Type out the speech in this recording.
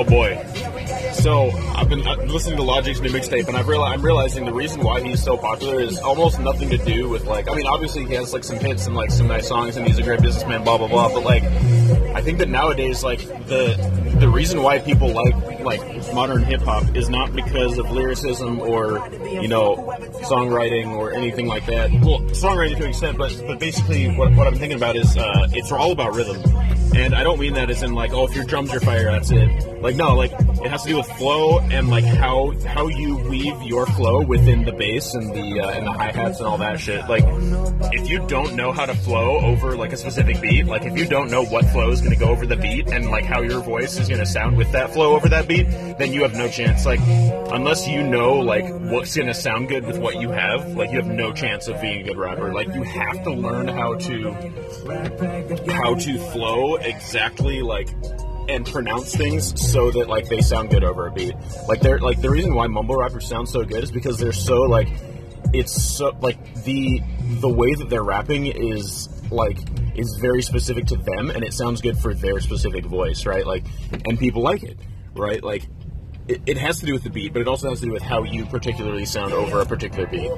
Oh boy. So I've been uh, listening to Logic's new mixtape, and I've real- I'm realizing the reason why he's so popular is almost nothing to do with like. I mean, obviously he has like some hits and like some nice songs, and he's a great businessman, blah blah blah. But like, I think that nowadays, like the the reason why people like like modern hip hop is not because of lyricism or you know songwriting or anything like that. Well, songwriting to an extent, but but basically what, what I'm thinking about is uh, it's all about rhythm. And I don't mean that as in like, oh, if your drums are fire, that's it. Like, no, like it has to do with flow and like how how you weave your flow within the bass and the uh, and the hi hats and all that shit. Like, if you don't know how to flow over like a specific beat, like if you don't know what flow is going to go over the beat and like how your voice is going to sound with that flow over that beat, then you have no chance. Like, unless you know like what's going to sound good with what you have, like you have no chance of being a good rapper. Like, you have to learn how to how to flow exactly like and pronounce things so that like they sound good over a beat. Like they're like the reason why mumble rappers sound so good is because they're so like it's so like the the way that they're rapping is like is very specific to them and it sounds good for their specific voice, right? Like and people like it, right? Like it, it has to do with the beat, but it also has to do with how you particularly sound over a particular beat.